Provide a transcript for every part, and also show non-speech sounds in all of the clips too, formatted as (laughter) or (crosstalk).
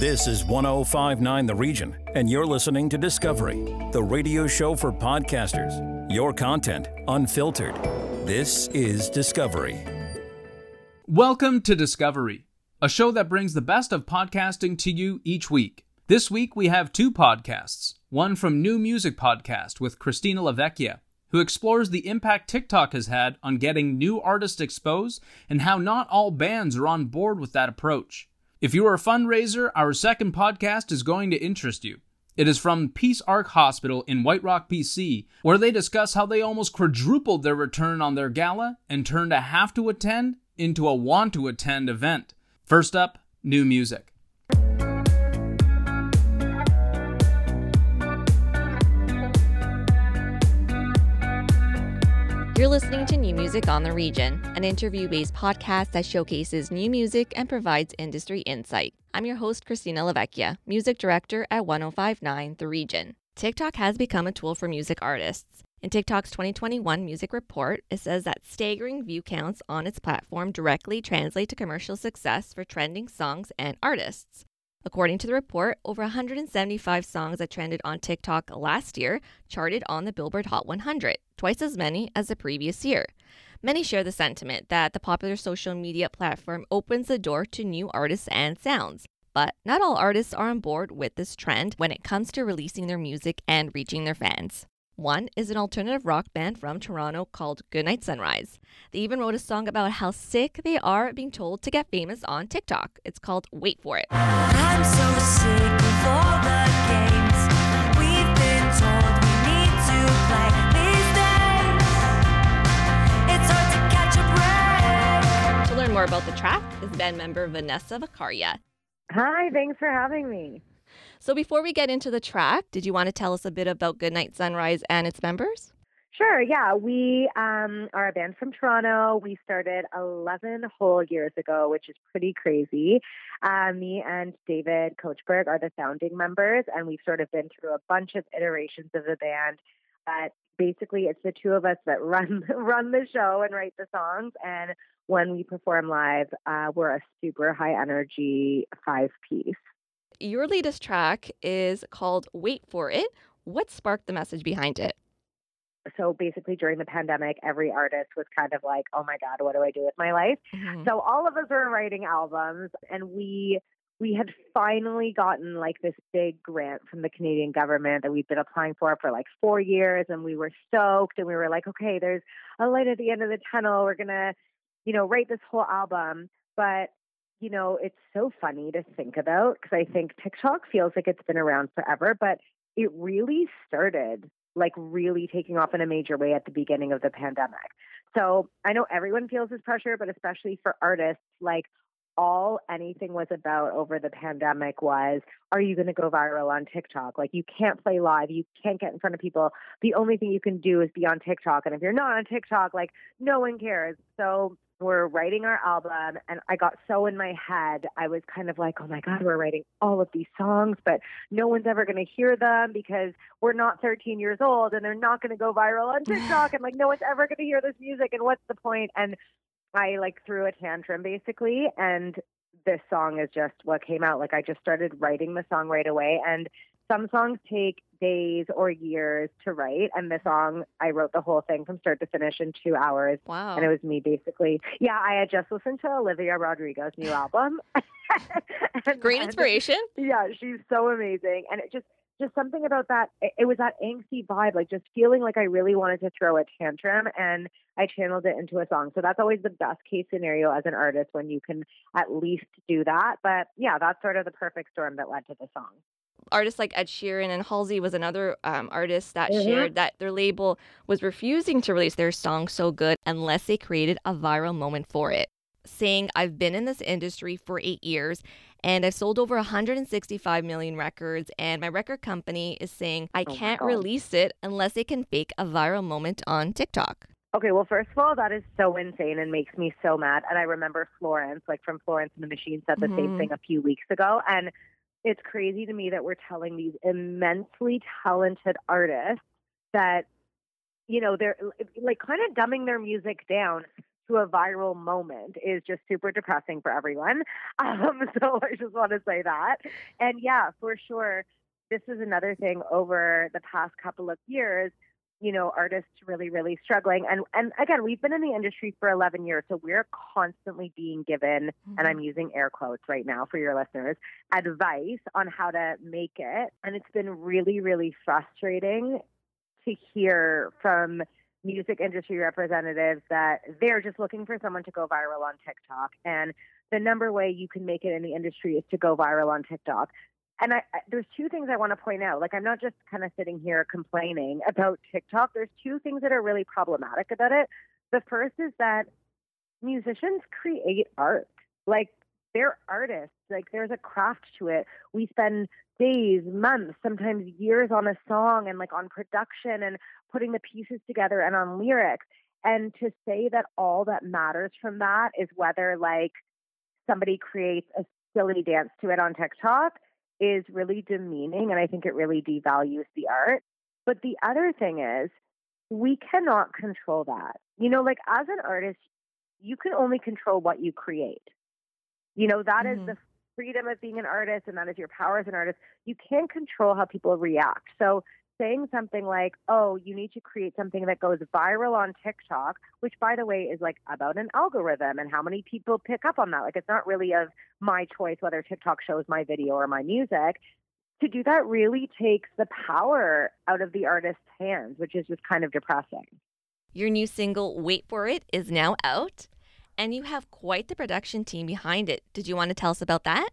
This is 1059 The Region, and you're listening to Discovery, the radio show for podcasters. Your content unfiltered. This is Discovery. Welcome to Discovery, a show that brings the best of podcasting to you each week. This week we have two podcasts one from New Music Podcast with Christina LaVecchia, who explores the impact TikTok has had on getting new artists exposed and how not all bands are on board with that approach. If you are a fundraiser, our second podcast is going to interest you. It is from Peace Arch Hospital in White Rock, BC, where they discuss how they almost quadrupled their return on their gala and turned a have to attend into a want to attend event. First up, new music. You're listening to New Music on the Region, an interview based podcast that showcases new music and provides industry insight. I'm your host, Christina LaVecchia, music director at 1059 The Region. TikTok has become a tool for music artists. In TikTok's 2021 music report, it says that staggering view counts on its platform directly translate to commercial success for trending songs and artists. According to the report, over 175 songs that trended on TikTok last year charted on the Billboard Hot 100, twice as many as the previous year. Many share the sentiment that the popular social media platform opens the door to new artists and sounds. But not all artists are on board with this trend when it comes to releasing their music and reaching their fans. One is an alternative rock band from Toronto called Goodnight Sunrise. They even wrote a song about how sick they are being told to get famous on TikTok. It's called Wait For It. I'm so sick of all the games we've been told we need to play these days. It's hard to catch a break. To learn more about the track is band member Vanessa Vakharia. Hi, thanks for having me. So before we get into the track, did you want to tell us a bit about Goodnight Sunrise and its members? Sure, yeah. We um, are a band from Toronto. We started 11 whole years ago, which is pretty crazy. Uh, me and David Kochberg are the founding members, and we've sort of been through a bunch of iterations of the band. But basically, it's the two of us that (laughs) run run the show and write the songs. And when we perform live, uh, we're a super high energy five piece. Your latest track is called Wait For It. What sparked the message behind it? so basically during the pandemic every artist was kind of like oh my god what do i do with my life Mhm. so all of us were writing albums and we we had finally gotten like this big grant from the canadian government that we've been applying for for like four years and we were stoked and we were like okay there's a light at the end of the tunnel we're gonna you know write this whole album but you know it's so funny to think about because i think tiktok feels like it's been around forever but it really started like really taking off in a major way at the beginning of the pandemic. So I know everyone feels this pressure, but especially for artists, like all anything was about over the pandemic was are you going to go viral on TikTok? Like you can't play live, you can't get in front of people. The only thing you can do is be on TikTok. And if you're not on TikTok, like no one cares. So we're writing our album and I got so in my head, I was kind of like, oh my God, we're writing all of these songs, but no one's ever going to hear them because we're not 13 years old and they're not going to go viral on (laughs) TikTok. and like, no one's ever going to hear this music. And what's the point? And I like threw a tantrum basically. And this song is just what came out. Like, I just started writing the song right away. And some songs take days or years to write. And the song, I wrote the whole thing from start to finish in two hours. Wow. And it was me basically. Yeah, I had just listened to Olivia Rodrigo's new album. (laughs) And Great inspiration. yeah, she's so amazing. And it just just something about that it, it was that angsty vibe, like just feeling like I really wanted to throw a tantrum and I channeled it into a song. So that's always the best case scenario as an artist when you can at least do that. But yeah, that's sort of the perfect storm that led to the song. Artists like Ed Sheeran and Halsey was another um, artist that Mhm. shared that their label was refusing to release their song So Good unless they created a viral moment for it. Saying, I've been in this industry for eight years and I've sold over 165 million records, and my record company is saying I Oh can't release it unless they can fake a viral moment on TikTok. Okay, well, first of all, that is so insane and makes me so mad. And I remember Florence, like from Florence and the Machine, said the same Mhm. thing a few weeks ago. And it's crazy to me that we're telling these immensely talented artists that, you know, they're like kind of dumbing their music down to a viral moment is just super depressing for everyone. (laughs) Um, so I just want to say that. And yeah, for sure, this is another thing over the past couple of years. You know, artists really, really struggling. And and again, we've been in the industry for 11 years, so we're constantly being given, and I'm mm-hmm. using air quotes right now for your listeners, advice on how to make it. And it's been really, really frustrating to hear from music industry representatives that they're just looking for someone to go viral on TikTok. And the number way you can make it in the industry is to go viral on TikTok. And I, there's two things I want to point out. Like, I'm not just kind of sitting here complaining about TikTok. There's two things that are really problematic about it. The first is that musicians create art. Like, they're artists. Like, there's a craft to it. We spend days, months, sometimes years on a song and like on production and putting the pieces together and on lyrics. And to say that all that matters from that is whether like somebody creates a silly dance to it on TikTok is really demeaning. And I think it really devalues the art. But the other thing is, we cannot control that. You know, like as an artist, you can only control what you create. You know, that is Mhm. the freedom of being an artist and that is your power as an artist. You can't control how people react. So saying something like, oh, you need to create something that goes viral on TikTok, which by the way is like about an algorithm and how many people pick up on that. Like it's not really of my choice whether TikTok shows my video or my music. To do that really takes the power out of the artist's hands, which is just kind of depressing. Your new single, Wait For It, is now out, and you have quite the production team behind it. Did you want to tell us about that?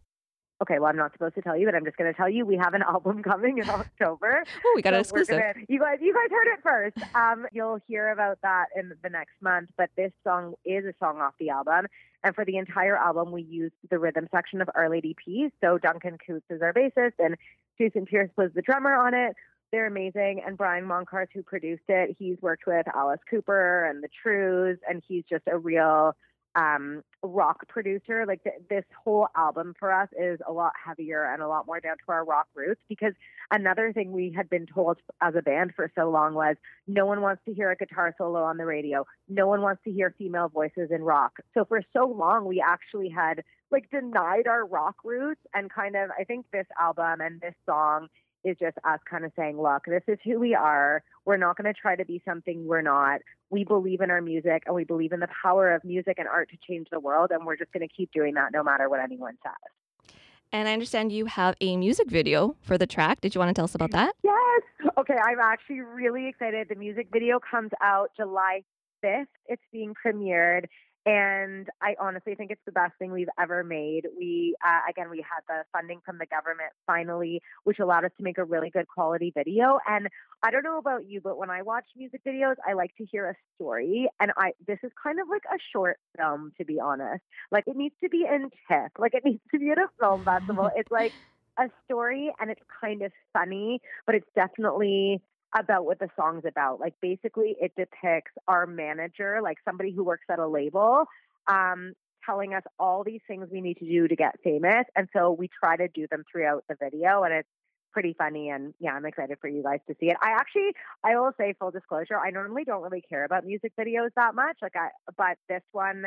Okay, well, I'm not supposed to tell you, but I'm just going to tell you we have an (laughs) album coming in October. (laughs) Oh, we got So we're exclusive. gonna- you guys, you guys heard it first. Um, you'll hear about that in the next month. But this song is a song off the album, and for the entire album, we used the rhythm section of Our Lady Peace. So Duncan Coutts is our bassist, and Jason Pierce was the drummer on it. They're amazing, and Brian Moncarz, who produced it, he's worked with Alice Cooper and the Trews, and he's just a real um, rock producer. Like th- this whole album for us is a lot heavier and a lot more down to our rock roots because another thing we had been told as a band for so long was no one wants to hear a guitar solo on the radio. No one wants to hear female voices in rock. So for so long, we actually had like denied our rock roots and kind of, I think this album and this song is just us kind of saying, look, this is who we are. We're not going to try to be something we're not. We believe in our music and we believe in the power of music and art to change the world. And we're just going to keep doing that no matter what anyone says. And I understand you have a music video for the track. Did you want to tell us about that? Yes. Okay, I'm actually really excited. The music video comes out July 5th. It's being premiered. And I honestly think it's the best thing we've ever made. We, uh, again, we had the funding from the government finally, which allowed us to make a really good quality video. And I don't know about you, but when I watch music videos, I like to hear a story. And I, this is kind of like a short film, to be honest. Like it needs to be in TIFF. (laughs) Like it needs to be at a film festival. It's like (laughs) a story and it's kind of funny, but it's definitely about what the song's about. Like basically it depicts our manager, like somebody who works at a label, um, telling us all these things we need to do to get famous. And so we try to do them throughout the video and it's pretty funny and yeah, I'm excited for you guys to see it. I actually I will say full disclosure, I normally don't really care about music videos that much. Like I but this one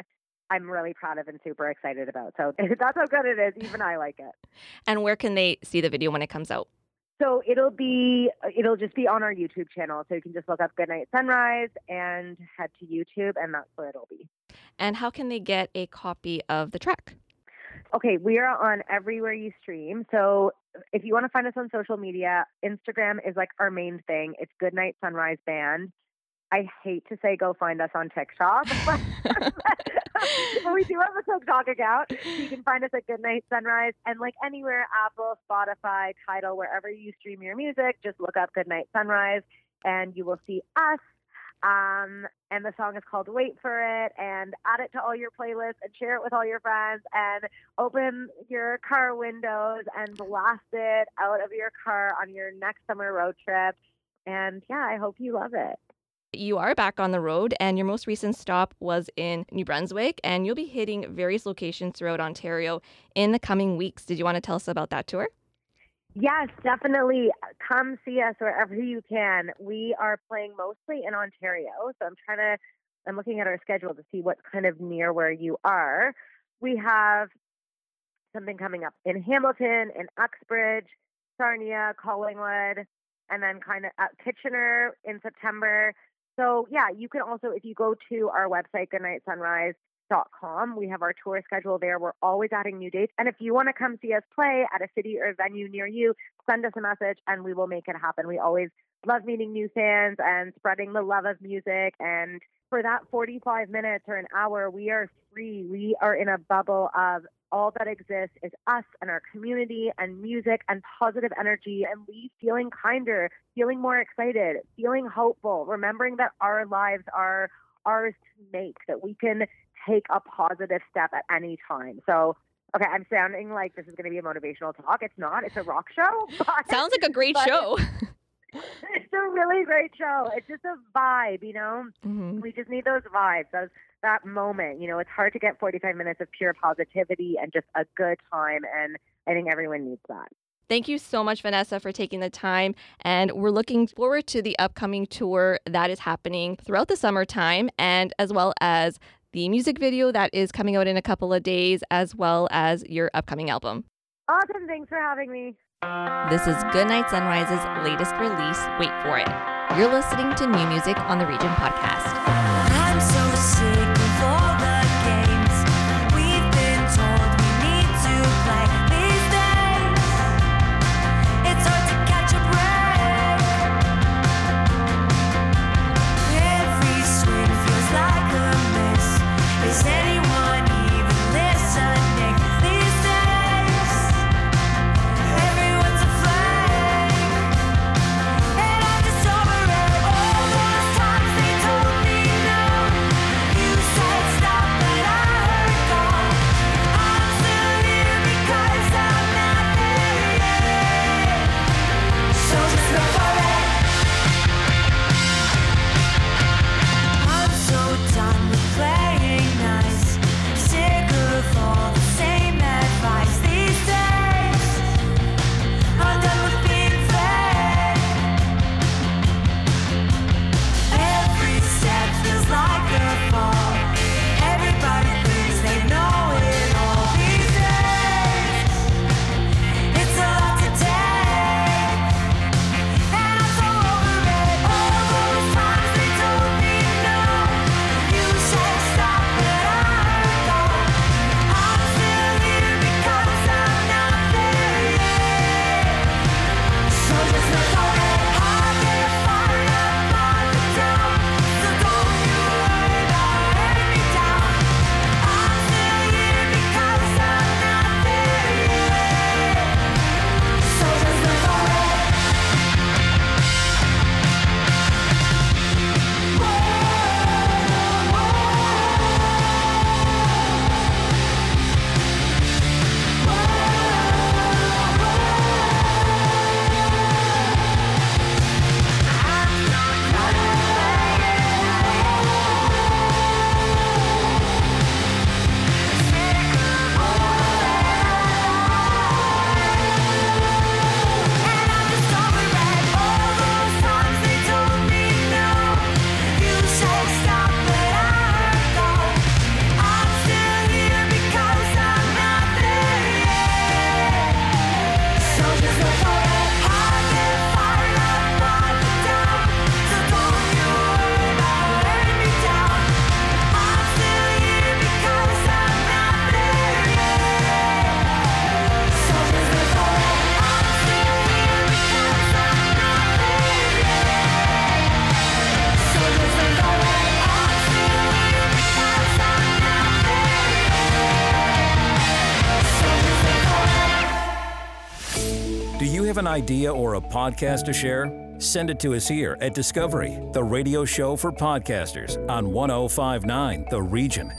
I'm really proud of and super excited about. So (laughs) that's how good it is. Even I like it. And where can they see the video when it comes out? So it'll be it'll just be on our YouTube channel. So you can just look up Goodnight Sunrise and head to YouTube and that's where it'll be. And how can they get a copy of the track? Okay, we are on everywhere you stream. So if you want to find us on social media, Instagram is like our main thing. It's Goodnight Sunrise Band. I hate to say go find us on TikTok, (laughs) but (laughs) we do have a TikTok account. You can find us at Goodnight Sunrise and like anywhere Apple, Spotify, Tidal, wherever you stream your music, just look up Goodnight Sunrise and you will see us. Um, and the song is called Wait for It and add it to all your playlists and share it with all your friends and open your car windows and blast it out of your car on your next summer road trip. And yeah, I hope you love it. You are back on the road, and your most recent stop was in New Brunswick, and you'll be hitting various locations throughout Ontario in the coming weeks. Did you want to tell us about that tour? Yes, definitely. Come see us wherever you can. We are playing mostly in Ontario, so I'm trying to I'm looking at our schedule to see what's kind of near where you are. We have something coming up in Hamilton, in Uxbridge, Sarnia, Collingwood, and then kind of at Kitchener in September. So yeah, you can also if you go to our website goodnightsunrise.com, we have our tour schedule there. We're always adding new dates. And if you want to come see us play at a city or venue near you, send us a message and we will make it happen. We always love meeting new fans and spreading the love of music and for that 45 minutes or an hour, we are free. We are in a bubble of all that exists is us and our community and music and positive energy and leave feeling kinder, feeling more excited, feeling hopeful, remembering that our lives are ours to make, that we can take a positive step at any time. So, okay, I'm sounding like this is going to be a motivational talk. It's not. It's a rock show. (laughs) But Sounds like a great show. (laughs) It's a really great show. It's just a vibe, you know? Mhm. we just need those vibes those that moment you know it's hard to get 45 minutes of pure positivity and just a good time and i think everyone needs that Thank you so much, Vanessa, for taking the time. And we're looking forward to the upcoming tour that is happening throughout the summertime, and as well as the music video that is coming out in a couple of days, as well as your upcoming album. awesome thanks for having me This is Goodnight Sunrise's latest release, Wait For It. You're listening to New Music on the Region podcast. An idea or a podcast to share? Send it to us here at Discovery, the radio show for podcasters on 1059 The Region.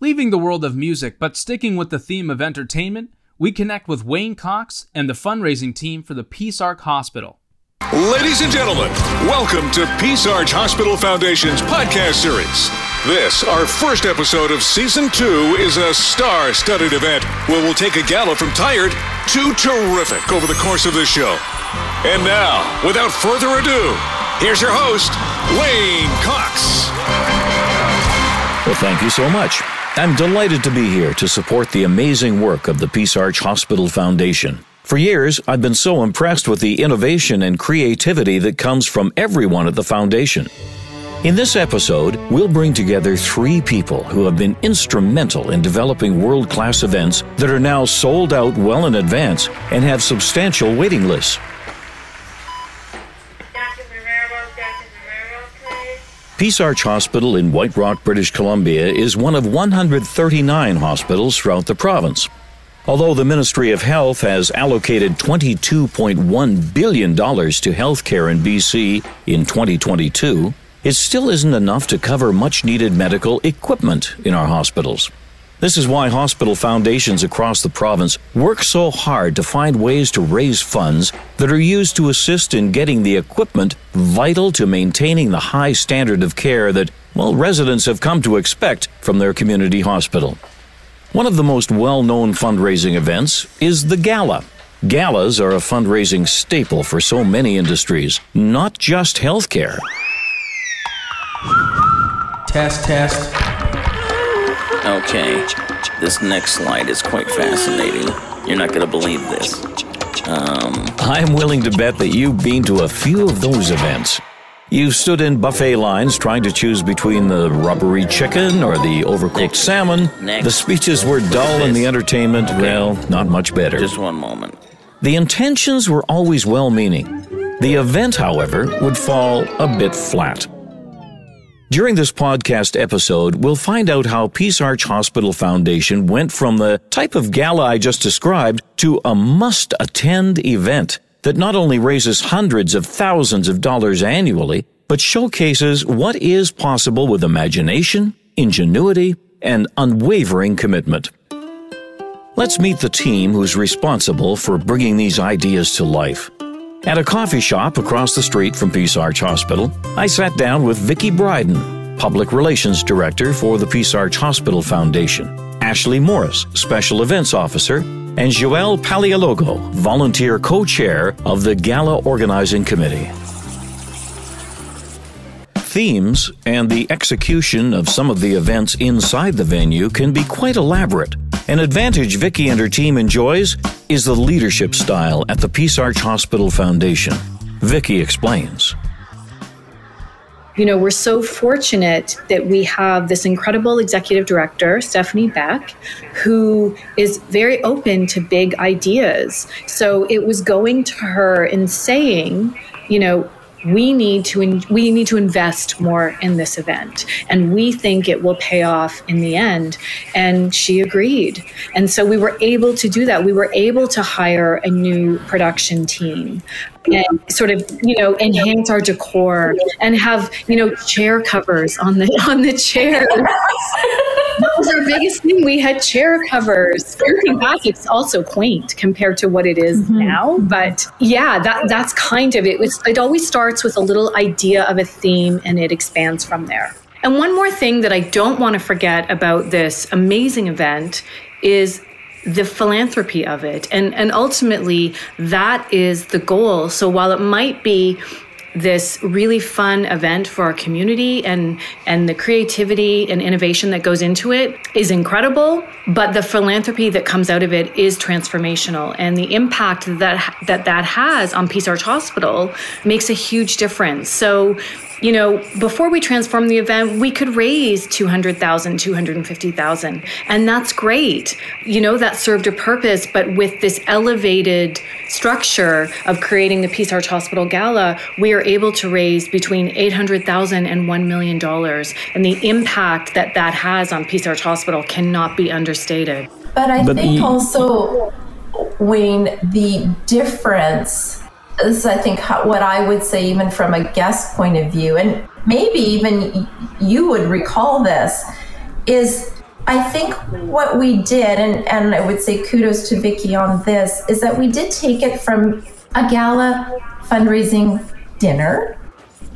Leaving the world of music but sticking with the theme of entertainment, we connect with Wayne Cox and the fundraising team for the Peace Arch Hospital. Ladies and gentlemen, welcome to Peace Arch Hospital Foundation's podcast series. This, our first episode of season two, is a star studded event where we'll take a gala from tired to terrific over the course of the show. And now, without further ado, here's your host, Wayne Cox. Well, thank you so much. I'm delighted to be here to support the amazing work of the Peace Arch Hospital Foundation. For years, I've been so impressed with the innovation and creativity that comes from everyone at the foundation. In this episode, we'll bring together three people who have been instrumental in developing world class events that are now sold out well in advance and have substantial waiting lists. Dr. Romero, Dr. Romero, please. Peace Arch Hospital in White Rock, British Columbia is one of 139 hospitals throughout the province. Although the Ministry of Health has allocated $22.1 billion to healthcare in BC in 2022, it still isn't enough to cover much needed medical equipment in our hospitals. This is why hospital foundations across the province work so hard to find ways to raise funds that are used to assist in getting the equipment vital to maintaining the high standard of care that, well, residents have come to expect from their community hospital. One of the most well known fundraising events is the Gala. Galas are a fundraising staple for so many industries, not just healthcare. Test, test. Okay, this next slide is quite fascinating. You're not going to believe this. Um, I'm willing to bet that you've been to a few of those events. You've stood in buffet lines trying to choose between the rubbery chicken or the overcooked Next. salmon. Next. The speeches were dull and the entertainment, well, not much better. just one moment. The intentions were always well meaning. The event, however, would fall a bit flat. During this podcast episode, we'll find out how Peace Arch Hospital Foundation went from the type of gala I just described to a must attend event that not only raises hundreds of thousands of dollars annually, but showcases what is possible with imagination, ingenuity, and unwavering commitment. Let's meet the team who's responsible for bringing these ideas to life. At a coffee shop across the street from Peace Arch Hospital, I sat down with Vicki Bryden, Public Relations Director for the Peace Arch Hospital Foundation, Ashley Morris, Special Events Officer, and Joelle Paleologo, Volunteer Co-Chair of the Gala Organizing Committee. Themes and the execution of some of the events inside the venue can be quite elaborate. An advantage Vicky and her team enjoys is the leadership style at the Peace Arch Hospital Foundation. Vicky explains. You know, we're so fortunate that we have this incredible executive director, Stephanie Beck, who is very open to big ideas. So it was going to her and saying, you know, we need to in, we need to invest more in this event. And we think it will pay off in the end. And she agreed. And so we were able to do that. We were able to hire a new production team and sort of you know enhance our decor and have you know chair covers on the on the chairs (laughs) that was our biggest thing. We had chair covers. Looking back it's also quaint compared to what it is mm-hmm. now but yeah that that's kind of it. It always starts with a little idea of a theme and it expands from there. And one more thing that i don't want to forget about this amazing event is the philanthropy of it. And and ultimately that is the goal. So while it might be this really fun event for our community and and the creativity and innovation that goes into it is incredible but the philanthropy that comes out of it is transformational. And the impact that that that has on Peace Arch Hospital makes a huge difference. So you know, before we transformed the event, we could raise 200,000, 250,000, and that's great. You know, that served a purpose, but with this elevated structure of creating the Peace Arch Hospital Gala, we are able to raise between 800,000 and 1 million dollars, and the impact that that has on Peace Arch Hospital cannot be understated. But I But think the- also, Wayne, the difference is, I think, what I would say, even from a guest point of view, and maybe even you would recall this, is I think what we did, and, and I would say kudos to Vicky on this, is that we did take it from a gala fundraising dinner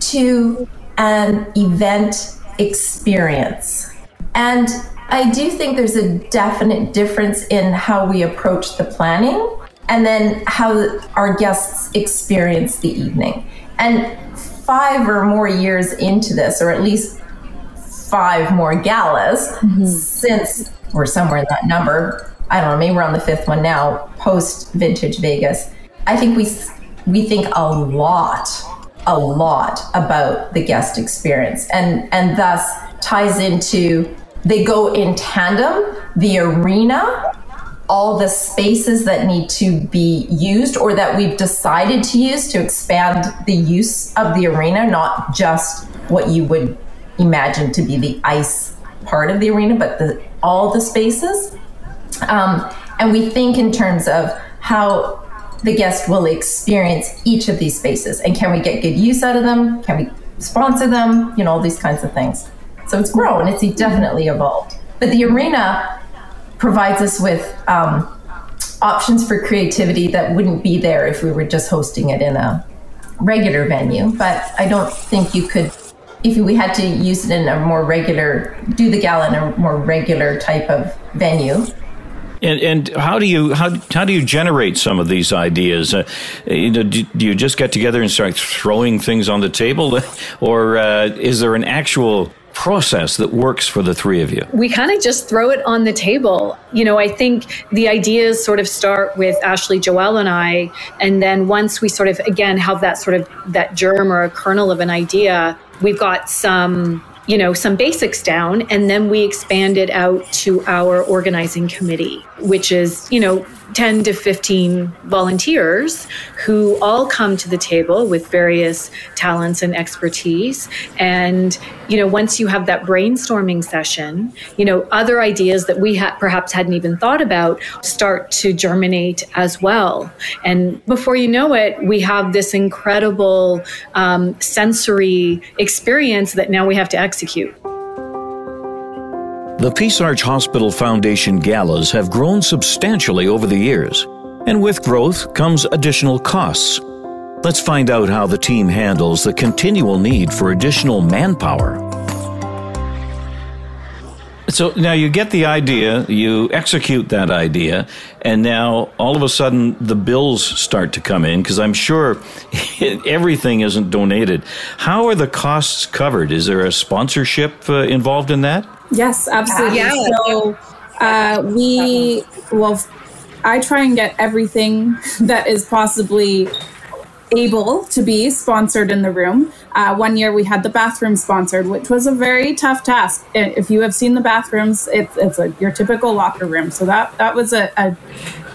to an event experience. And I do think there's a definite difference in how we approach the planning and then how our guests experience the evening. And five or more years into this, or at least five more galas mm-hmm. since we're somewhere in that number. I don't know, maybe we're on the fifth one now, post Vintage Vegas. I think we we think a lot, a lot about the guest experience, and and thus ties into they go in tandem. The arena, all the spaces that need to be used or that we've decided to use to expand the use of the arena, not just what you would imagine to be the ice part of the arena, but the, all the spaces. Um, and we think in terms of how the guest will experience each of these spaces and can we get good use out of them? Can we sponsor them? You know, all these kinds of things. So it's grown, it's definitely evolved. But the arena provides us with um, options for creativity that wouldn't be there if we were just hosting it in a regular venue. But I don't think you could, if we had to use it in a more regular, do the gala in a more regular type of venue. And, and how do you how, how do you generate some of these ideas? Uh, you know, do, do you just get together and start throwing things on the table, (laughs) or uh, is there an actual process that works for the three of you? We kind of just throw it on the table. You know, I think the ideas sort of start with Ashley, Joelle, and I. And then once we sort of, again, have that sort of that germ or a kernel of an idea, we've got some you know some basics down and then we expand it out to our organizing committee which is you know 10 to 15 volunteers who all come to the table with various talents and expertise. And you know once you have that brainstorming session you know other ideas that we ha- perhaps hadn't even thought about start to germinate as well. And before you know it we have this incredible um, sensory experience that now we have to execute The Peace Arch Hospital Foundation galas have grown substantially over the years, and with growth comes additional costs. Let's find out how the team handles the continual need for additional manpower. So now you get the idea, you execute that idea, and now all of a sudden the bills start to come in because I'm sure (laughs) everything isn't donated. How are the costs covered? Is there a sponsorship uh, involved in that? Yes, absolutely. Yeah. So uh, we, well, I try and get everything (laughs) that is possibly able to be sponsored in the room. Uh, one year we had the bathroom sponsored, which was a very tough task. If you have seen the bathrooms, it's, it's a, your typical locker room. So that, that was a, a,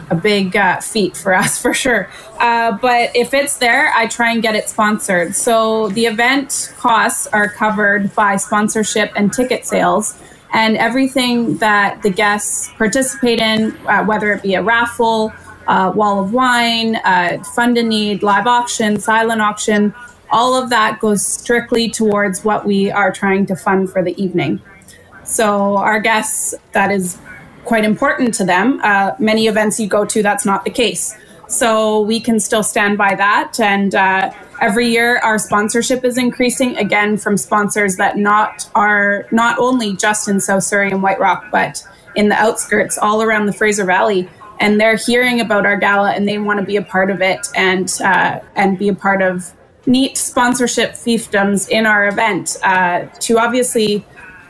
a big uh, feat for (laughs) us for sure. Uh, but if it's there, I try and get it sponsored. So the event costs are covered by sponsorship and ticket sales. And everything that the guests participate in, uh, whether it be a raffle, uh, wall of wine, uh, fund a need, live auction, silent auction, all of that goes strictly towards what we are trying to fund for the evening. So our guests, that is quite important to them. Uh, many events you go to, that's not the case. So we can still stand by that. And uh, every year, our sponsorship is increasing again from sponsors that not are not only just in South Surrey and White Rock, but in the outskirts, all around the Fraser Valley. And they're hearing about our gala, and they want to be a part of it and uh, and be a part of neat sponsorship fiefdoms in our event uh, to obviously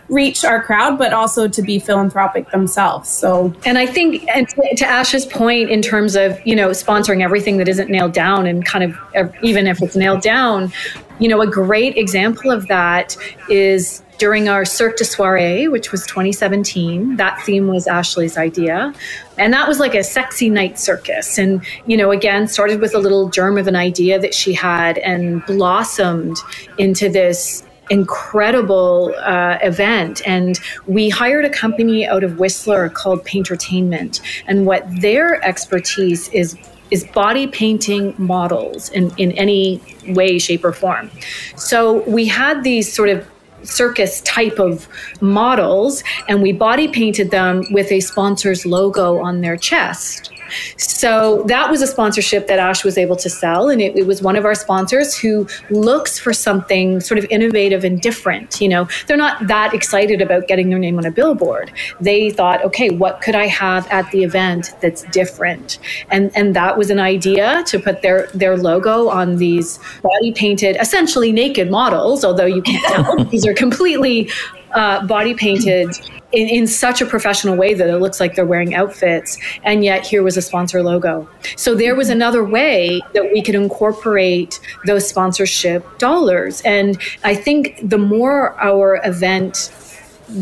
reach our crowd, but also to be philanthropic themselves. So, and I think, and to, Ash's point, in terms of you know sponsoring everything that isn't nailed down, and kind of even if it's nailed down, you know, a great example of that is during our Cirque du Soiree, which was 2017. That theme was Ashley's idea. And that was like a sexy night circus. And, you know, again, started with a little germ of an idea that she had and blossomed into this incredible uh, event. And we hired a company out of Whistler called Paintertainment. And what their expertise is is body painting models in, in any way, shape, or form. So we had these sort of circus type of models and we body painted them with a sponsor's logo on their chest. So that was a sponsorship that Ash was able to sell. And it, it, was one of our sponsors who looks for something sort of innovative and different. You know, they're not that excited about getting their name on a billboard. They thought, okay, what could I have at the event that's different? And and that was an idea to put their their logo on these body painted, essentially naked models, although you can't tell (laughs) these are completely uh, body painted in, in such a professional way that it looks like they're wearing outfits, and yet here was a sponsor logo. So there was another way that we could incorporate those sponsorship dollars. And I think the more our event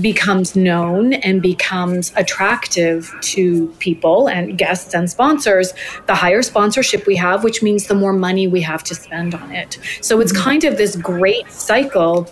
becomes known and becomes attractive to people and guests and sponsors, the higher sponsorship we have, which means the more money we have to spend on it. So it's kind of this great cycle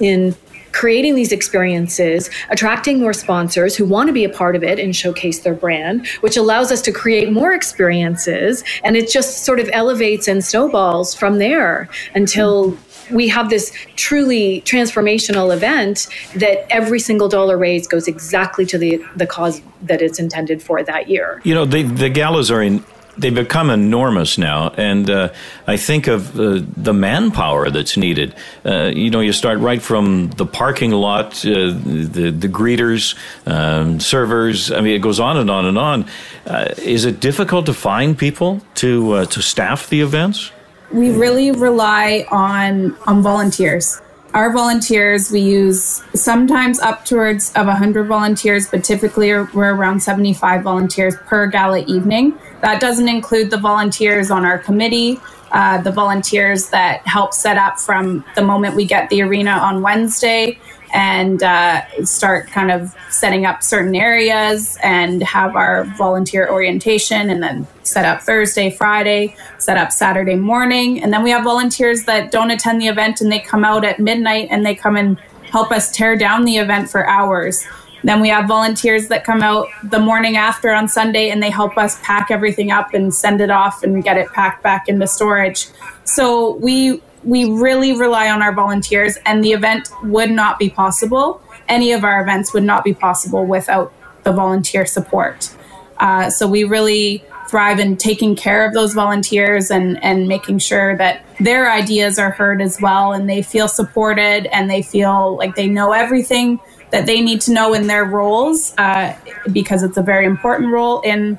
in creating these experiences, attracting more sponsors who want to be a part of it and showcase their brand, which allows us to create more experiences. And it just sort of elevates and snowballs from there until we have this truly transformational event that every single dollar raised goes exactly to the, the cause that it's intended for that year. You know, they, the galas are in. They've become enormous now, and uh, I think of uh, the manpower that's needed. Uh, you know, you start right from the parking lot, uh, the the greeters, um, servers. I mean, it goes on and on and on. Uh, is it difficult to find people to uh, to staff the events? we really rely on on volunteers our volunteers we use sometimes upwards of 100 volunteers but typically we're around 75 volunteers per gala evening. That doesn't include the volunteers on our committee uh, the volunteers that help set up from the moment we get the arena on wednesday and uh, start kind of setting up certain areas and have our volunteer orientation and then set up Thursday, Friday, set up Saturday morning. And then we have volunteers that don't attend the event and they come out at midnight and they come and help us tear down the event for hours. Then we have volunteers that come out the morning after on Sunday and they help us pack everything up and send it off and get it packed back into storage. So we we really rely on our volunteers, and the event would not be possible. Any of our events would not be possible without the volunteer support. Uh, so we really thrive in taking care of those volunteers and, and making sure that their ideas are heard as well and they feel supported and they feel like they know everything that they need to know in their roles uh, because it's a very important role in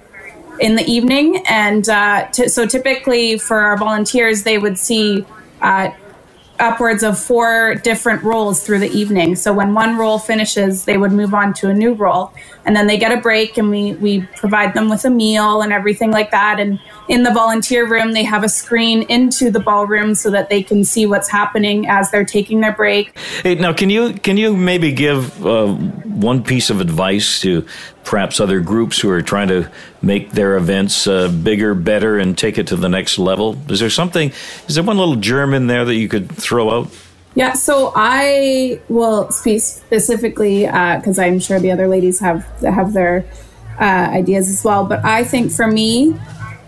in the evening and uh, t- so typically for our volunteers they would see uh, upwards of four different roles through the evening. So when one role finishes, they would move on to a new role. And then they get a break and we, we provide them with a meal and everything like that. And in the volunteer room, they have a screen into the ballroom so that they can see what's happening as they're taking their break. Hey, now can you can you maybe give uh, one piece of advice to perhaps other groups who are trying to make their events uh, bigger, better, and take it to the next level? Is there something? Is there one little germ in there that you could throw out? Yeah, so I will speak specifically because I'm sure the other ladies have have their uh, ideas as well. But I think for me,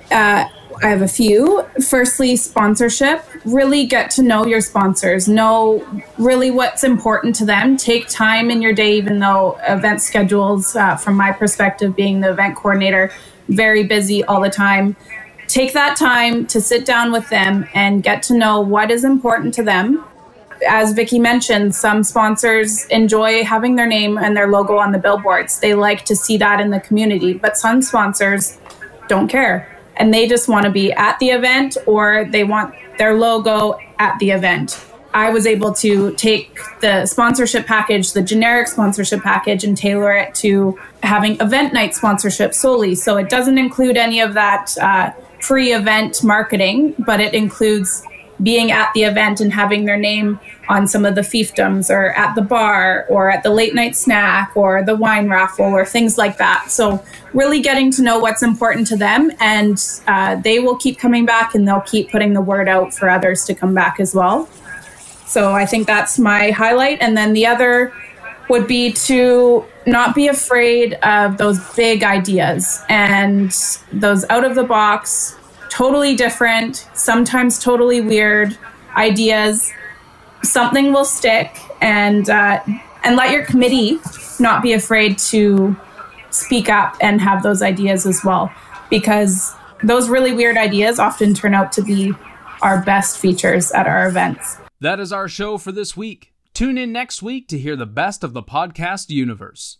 uh, I have a few. Firstly, sponsorship. Really get to know your sponsors. Know really what's important to them. Take time in your day, even though event schedules, uh, from my perspective, being the event coordinator, very busy all the time. Take that time to sit down with them and get to know what is important to them. As Vicky mentioned, some sponsors enjoy having their name and their logo on the billboards. They like to see that in the community, but some sponsors don't care and they just want to be at the event or they want their logo at the event. I was able to take the sponsorship package, the generic sponsorship package, and tailor it to having event night sponsorship solely. So it doesn't include any of that uh, pre event marketing, but it includes being at the event and having their name on some of the fiefdoms or at the bar or at the late night snack or the wine raffle or things like that. So, really getting to know what's important to them, and uh, they will keep coming back and they'll keep putting the word out for others to come back as well. So, I think that's my highlight. And then the other would be to not be afraid of those big ideas and those out of the box totally different, sometimes totally weird ideas. Something will stick, and uh, and let your committee not be afraid to speak up and have those ideas as well, because those really weird ideas often turn out to be our best features at our events. That is our show for this week. Tune in next week to hear the best of the podcast universe.